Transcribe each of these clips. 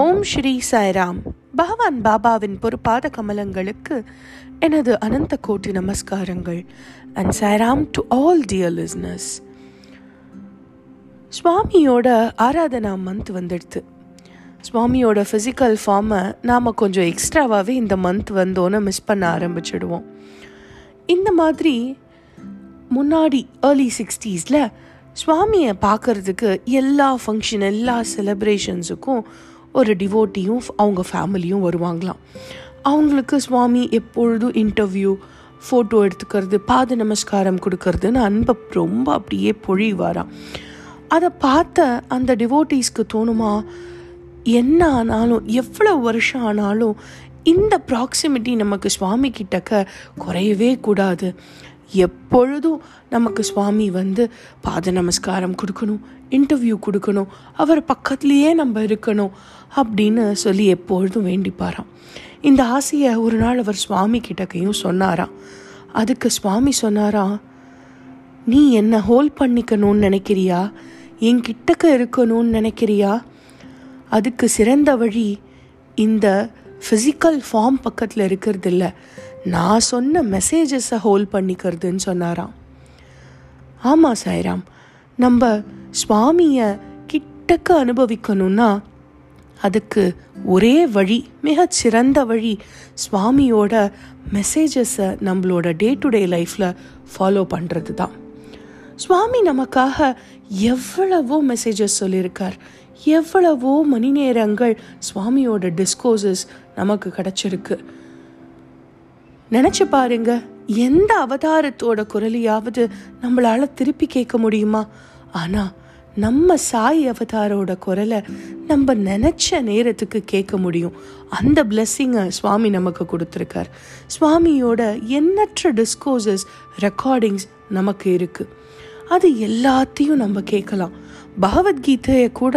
ஓம் ஸ்ரீ சாய்ராம். பகவான் பாபாவின் பொறுப்பாத கமலங்களுக்கு எனது அனந்த கோட்டி நமஸ்காரங்கள். And Sairam to all dear listeners சுவாமியோட ஆராதனா மந்த் வந்துடுது சுவாமியோட ஃபிசிக்கல் ஃபார்மை நாம் கொஞ்சம் எக்ஸ்ட்ராவாகவே இந்த மந்த் வந்தோன்னு மிஸ் பண்ண ஆரம்பிச்சிடுவோம். இந்த மாதிரி முன்னாடி ஏர்லி சிக்ஸ்டீஸில் சுவாமியை பார்க்கறதுக்கு எல்லா ஃபங்க்ஷன் எல்லா செலப்ரேஷன்ஸுக்கும் ஒரு டிவோட்டியும் அவங்க ஃபேமிலியும் வருவாங்களாம். அவங்களுக்கு சுவாமி எப்பொழுதும் இன்டர்வியூ ஃபோட்டோ எடுத்துக்கிறது பாத நமஸ்காரம் கொடுக்கறதுன்னு அன்பை ரொம்ப அப்படியே பொழிவாராம். அதை பார்த்த அந்த டிவோட்டீஸ்க்கு தோணுமா என்ன ஆனாலும் எவ்வளோ வருஷம் ஆனாலும் இந்த ப்ராக்சிமிட்டி நமக்கு சுவாமி கிட்டக்க குறையவே கூடாது. எப்பொழுதும் நமக்கு சுவாமி வந்து பாத நமஸ்காரம் கொடுக்கணும் இன்டர்வியூ கொடுக்கணும் அவர் பக்கத்துலேயே நம்ம இருக்கணும் அப்படின்னு சொல்லி எப்பொழுதும் வேண்டிப்பாராம். இந்த ஆசையை ஒரு நாள் அவர் சுவாமி கிட்டக்கையும் சொன்னாராம். அதுக்கு சுவாமி சொன்னாராம் நீ என்ன ஹோல்ட் பண்ணிக்கணும்னு நினைக்கிறியா? என் கிட்டக்க இருக்கணும்னு நினைக்கிறியா? அதுக்கு சிறந்த வழி இந்த ஃபிசிக்கல் ஃபார்ம் பக்கத்தில் இருக்கிறது இல்லை நான் சொன்ன மெசேஜஸை ஹோல்ட் பண்ணிக்கிறதுன்னு சொன்னாராம். ஆமாம் சாய்ராம். நம்ம சுவாமியை கிட்டக்க அனுபவிக்கணும்னா அதுக்கு ஒரே வழி மிக சிறந்த வழி சுவாமியோட மெசேஜஸை நம்மளோட டே டு டே லைஃப்பில் ஃபாலோ பண்ணுறது தான் சுவாமி நமக்காக எவ்வளவோ மெசேஜஸ் சொல்லியிருக்கார். எவ்வளவோ மணி நேரங்கள் சுவாமியோட டிஸ்கோசஸ் நமக்கு கிடச்சிருக்கு. நினச்சி பாருங்க எந்த அவதாரத்தோட குரலையாவது நம்மளால திருப்பி கேட்க முடியுமா? ஆனால் நம்ம சாய் அவதாரோட குரலை நம்ம நினச்ச நேரத்துக்கு கேட்க முடியும். அந்த பிளெஸ்ஸிங்கை சுவாமி நமக்கு கொடுத்துருக்கார். சுவாமியோட எண்ணற்ற டிஸ்கோசஸ் ரெக்கார்டிங்ஸ் நமக்கு இருக்குது அது எல்லாத்தையும் நம்ம கேட்கலாம். பகவத்கீதையை கூட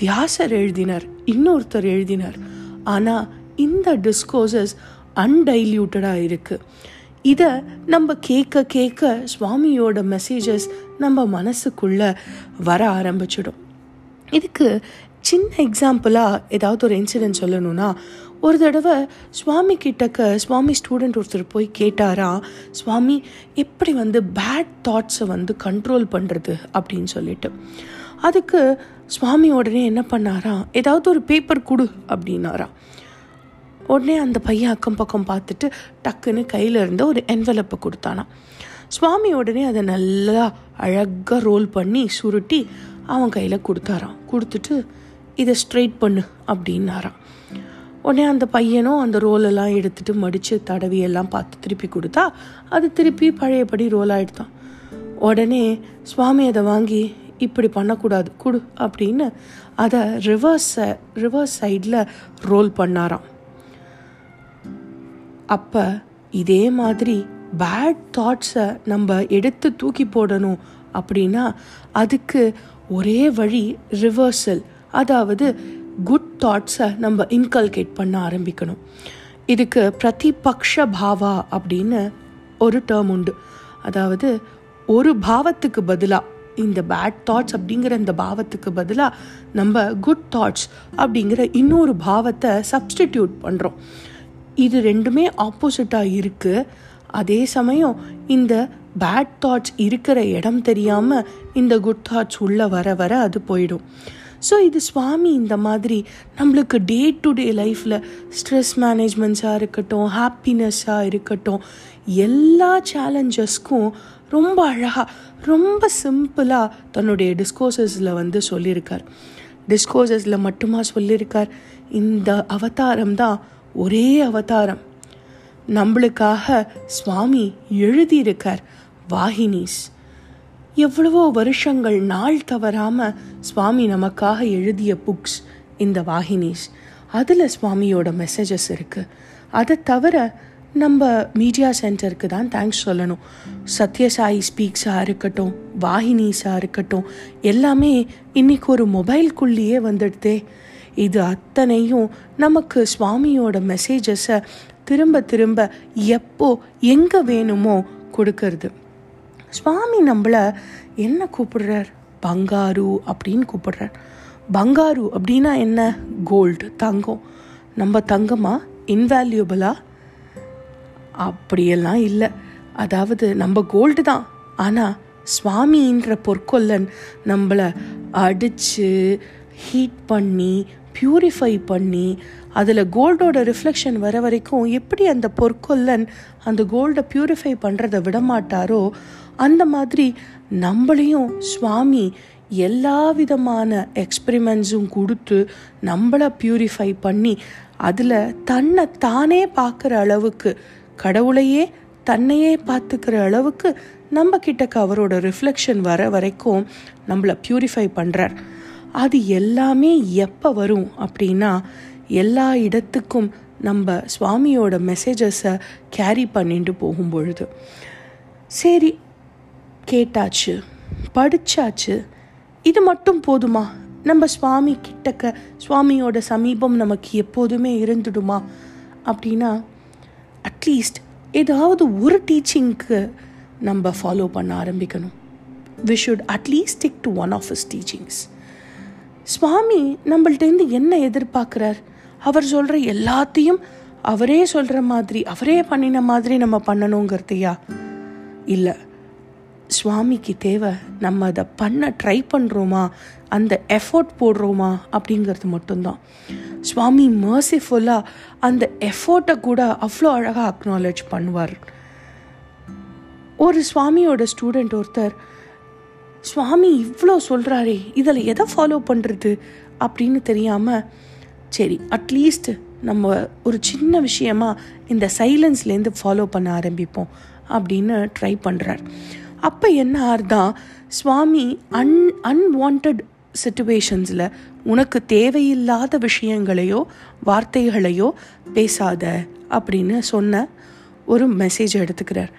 வியாசர் எழுதினார் இன்னொருத்தர் எழுதினார். ஆனால் இந்த டிஸ்கோசஸ் அன்டைல்யூட்டடாக இருக்குது இதை நம்ம கேட்க கேட்க சுவாமியோட மெசேஜஸ் நம்ம மனசுக்குள்ளே வர ஆரம்பிச்சிடும். இதுக்கு சின்ன எக்ஸாம்பிளாக ஏதாவது ஒரு இன்சிடென்ட் சொல்லணும்னா ஒரு தடவை சுவாமி கிட்டக்க சுவாமி ஸ்டூடெண்ட் ஒருத்தர் போய் கேட்டாரா சுவாமி எப்படி வந்து பேட் தாட்ஸை வந்து கண்ட்ரோல் பண்ணுறது அப்படின்னு சொல்லிட்டு. அதுக்கு சுவாமி உடனே என்ன பண்ணாரா ஏதாவது ஒரு பேப்பர் கொடு அப்படின்னாரா. உடனே அந்த பையன் அக்கம் பக்கம் பார்த்துட்டு டக்குன்னு கையில் இருந்த ஒரு என்வலப்பை கொடுத்தானான் சுவாமி உடனே அதை நல்லா அழகாக ரோல் பண்ணி சுருட்டி அவன் கையில் கொடுத்தாராம். கொடுத்துட்டு இதை ஸ்ட்ரெயிட் பண்ணு அப்படின்னாராம். உடனே அந்த பையனும் அந்த ரோலெல்லாம் எடுத்துட்டு மடித்து தடவி எல்லாம் பார்த்து திருப்பி கொடுத்தா அது திருப்பி பழையபடி ரோல் ஆகிடுதான் உடனே சுவாமி அதை வாங்கி இப்படி பண்ணக்கூடாது கொடு அப்படின்னு அதை ரிவர்ஸ் ரிவர்ஸ் சைடில் ரோல் பண்ணாராம். அப்போ இதே மாதிரி பேட் தாட்ஸை நம்ம எடுத்து தூக்கி போடணும் அப்படின்னா அதுக்கு ஒரே வழி ரிவர்சல் அதாவது குட் தாட்ஸை நம்ம இன்கல்கேட் பண்ண ஆரம்பிக்கணும். இதுக்கு பிரதிபக்ஷ பாவா அப்படின்னு ஒரு டேர்ம் உண்டு. அதாவது ஒரு பாவத்துக்கு பதிலாக இந்த பேட் தாட்ஸ் அப்படிங்கிற இந்த பாவத்துக்கு பதிலாக நம்ம குட் தாட்ஸ் அப்படிங்கிற இன்னொரு பாவத்தை சப்ஸ்டிடியூட் பண்ணுறோம் இது ரெண்டுமே ஆப்போசிட்டாக இருக்குது அதே சமயம் இந்த பேட் தாட்ஸ் இருக்கிற இடம் தெரியாமல் இந்த குட் தாட்ஸ் உள்ளே வர வர அது போயிடும். ஸோ இது சுவாமி இந்த மாதிரி நம்மளுக்கு டே டு டே லைஃப்பில் ஸ்ட்ரெஸ் மேனேஜ்மெண்ட்ஸாக இருக்கட்டும் ஹாப்பினஸ்ஸாக இருக்கட்டும் எல்லா சேலஞ்சஸ்க்கும் ரொம்ப அழகாக ரொம்ப சிம்பிளாக தன்னுடைய டிஸ்கோசஸில் வந்து சொல்லியிருக்கார். டிஸ்கோசஸில் மட்டுமா சொல்லியிருக்கார். இந்த அவதாரம் தான் ஒரே அவதாரம். நம்மளுக்காக சுவாமி எழுதியிருக்கார் வாகினிஸ். எவ்வளவோ வருஷங்கள் நாள் தவறாமல் சுவாமி நமக்காக எழுதிய புக்ஸ் இந்த வாகினிஸ். அதில் சுவாமியோட மெசேஜஸ் இருக்குது அதை தவிர நம்ம மீடியா சென்டருக்கு தான் தேங்க்ஸ் சொல்லணும். சத்யசாயி ஸ்பீக்ஸாக இருக்கட்டும் வாகினிஸாக இருக்கட்டும் எல்லாமே இன்றைக்கி ஒரு மொபைல்குள்ளேயே வந்துடுதே. இது அத்தனையும் நமக்கு சுவாமியோட மெசேஜஸை திரும்ப திரும்ப எப்போ எங்கே வேணுமோ கொடுக்கறது. சுவாமி நம்மளை என்ன கூப்பிடுறார்? பங்காரு அப்படின்னு கூப்பிடுறார். பங்காரு அப்படின்னா என்ன? கோல்டு தங்கம். நம்ம தங்கமா? இன்வேல்யூபிளா அப்படியெல்லாம் இல்லை. அதாவது நம்ம கோல்டு தான். ஆனால் சுவாமின்ற பொற்கொல்லன் நம்மளை அடித்து ஹீட் பண்ணி பியூரிஃபை பண்ணி அதில் கோல்டோட ரிஃப்ளெக்ஷன் வர வரைக்கும் எப்படி அந்த பொற்கொல்லன் அந்த கோல்டை பியூரிஃபை பண்ணுறதை விடமாட்டாரோ அந்த மாதிரி நம்மளையும் சுவாமி எல்லா விதமான எக்ஸ்பிரிமெண்ட்ஸும் கொடுத்து நம்மளை பியூரிஃபை பண்ணி அதில் தன்னை தானே பார்க்குற அளவுக்கு கடவுளையே தன்னையே பார்த்துக்கிற அளவுக்கு நம்ம கிட்டக்கு அவரோட ரிஃப்ளெக்ஷன் வர வரைக்கும் நம்மளை பியூரிஃபை பண்ணுறார் அது எல்லாமே எப்போ வரும் அப்படின்னா எல்லா இடத்துக்கும் நம்ம சுவாமியோட மெசேஜஸை கேரி பண்ணிட்டு போகும் பொழுது சரி கேட்டாச்சு படிச்சாச்சு இது மட்டும் போதுமா? நம்ம சுவாமி கிட்டக்க சுவாமியோட சமீபம் நமக்கு எப்போதுமே இருந்துடுமா? அப்படின்னா அட்லீஸ்ட் ஏதாவது ஒரு டீச்சிங்க்கு நம்ம ஃபாலோ பண்ண ஆரம்பிக்கணும். We should at least stick to one of his teachings சுவாமி நம்மள்டேருந்து என்ன எதிர்பார்க்குறார் அவர் சொல்கிற எல்லாத்தையும் அவரே சொல்கிற மாதிரி அவரே பண்ணின மாதிரி நம்ம பண்ணணுங்கிறதையா? இல்லை சுவாமிக்கு தேவை நம்ம அதை பண்ண ட்ரை பண்ணுறோமா அந்த எஃபோர்ட் போடுறோமா? அப்படிங்கிறது மட்டும்தான். சுவாமி மர்சிஃபுல்லாக அந்த எஃபோர்ட்டை கூட அவ்வளோ அழகாக அக்னாலேஜ் பண்ணுவார். ஒரு சுவாமியோட ஸ்டூடெண்ட் ஒருத்தர் சுவாமி இவ்வளோ சொல்கிறாரே இதில் எதை ஃபாலோ பண்ணுறது அப்படின்னு தெரியாமல் சரி அட்லீஸ்ட் நம்ம ஒரு சின்ன விஷயமா இந்த சைலன்ஸ்லேருந்து ஃபாலோ பண்ண ஆரம்பிப்போம் அப்படின்னு ட்ரை பண்ணுறார் அப்போ என்ன ஆறுதான் சுவாமி அன் அன்வான்ட் சுச்சுவேஷன்ஸில் உனக்கு தேவையில்லாத விஷயங்களையோ வார்த்தைகளையோ பேசாத அப்படின்னு சொன்ன ஒரு மெசேஜ் எடுத்துக்கிறார்.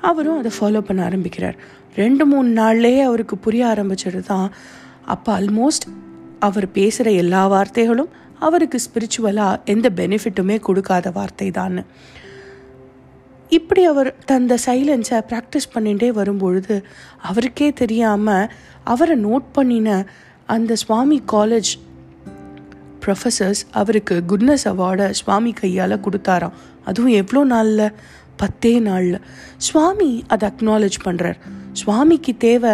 அவரும் அதை ஃபாலோ பண்ண ஆரம்பிக்கிறார். ரெண்டு மூணு நாள்லேயே அவருக்கு புரிய ஆரம்பிச்சது தான் அப்போ ஆல்மோஸ்ட் அவர் பேசுகிற எல்லா வார்த்தைகளும் அவருக்கு ஸ்பிரிச்சுவலாக எந்த பெனிஃபிட்டுமே கொடுக்காத வார்த்தை தான் இப்படி அவர் தந்த சைலன்ஸை ப்ராக்டிஸ் பண்ணிகிட்டே வரும்பொழுது அவருக்கே தெரியாமல் அவரை நோட் பண்ணின அந்த சுவாமி காலேஜ் ப்ரொஃபஸர்ஸ் அவருக்கு குட்னஸ் அவார்டை சுவாமி கையால் கொடுத்தாராம். அதுவும் எவ்வளோ நாளில்? பத்தே நாளில். சுவாமி அதை அக்னாலேஜ் பண்ணுறார் சுவாமிக்கு தேவை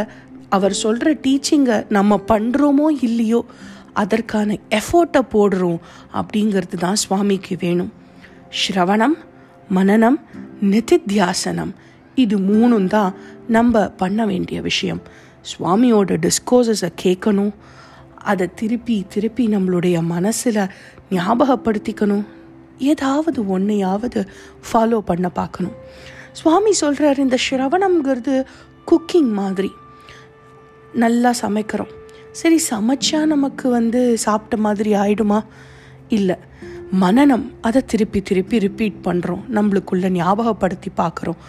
அவர் சொல்கிற டீச்சிங்கை நம்ம பண்ணுறோமோ இல்லையோ அதற்கான எஃபோர்ட்டை போடுறோம் அப்படிங்கிறது தான் சுவாமிக்கு வேணும். ஸ்ரவணம் மனநம் நிதித்தியாசனம் இது மூணும் தான் நம்ம பண்ண வேண்டிய விஷயம். சுவாமியோட டிஸ்கோசஸை கேட்கணும். அதை திருப்பி திருப்பி நம்மளுடைய மனசில் ஞாபகப்படுத்திக்கணும். ஏதாவது ஒன்றையாவது ஃபாலோ பண்ண பார்க்கணும். சுவாமி சொல்கிறார் இந்த ஸ்ரவணம்ங்கிறது குக்கிங் மாதிரி. நல்லா சமைக்கிறோம். சரி சமைச்சா நமக்கு வந்து சாப்பிட்ட மாதிரி ஆயிடுமா? இல்லை. மனநம் அதை திருப்பி திருப்பி ரிப்பீட் பண்ணுறோம் நம்மளுக்குள்ள ஞாபகப்படுத்தி பார்க்குறோம்.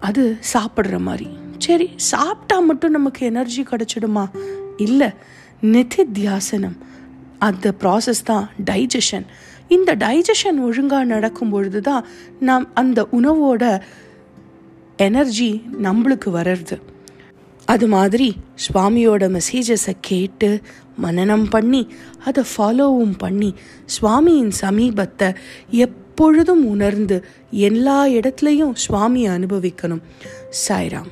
அது சாப்பிட்ற மாதிரி. சரி சாப்பிட்டா மட்டும் நமக்கு எனர்ஜி கிடச்சிடுமா? இல்லை. நிதித்தியாசனம் அந்த ப்ராசஸ் தான் டைஜஷன் இந்த டைஜஷன் ஒழுங்காக நடக்கும் பொழுது தான் நாம் அந்த உணவோட எனர்ஜி நம்மளுக்கு வர்றது. அது மாதிரி சுவாமியோட மெசேஜஸை கேட்டு மனனம் பண்ணி அதை ஃபாலோவும் பண்ணி சுவாமியின் சமீபத்தை எப்பொழுதும் உணர்ந்து எல்லா இடத்துலையும் சுவாமியை அனுபவிக்கணும். சாய்ராம்.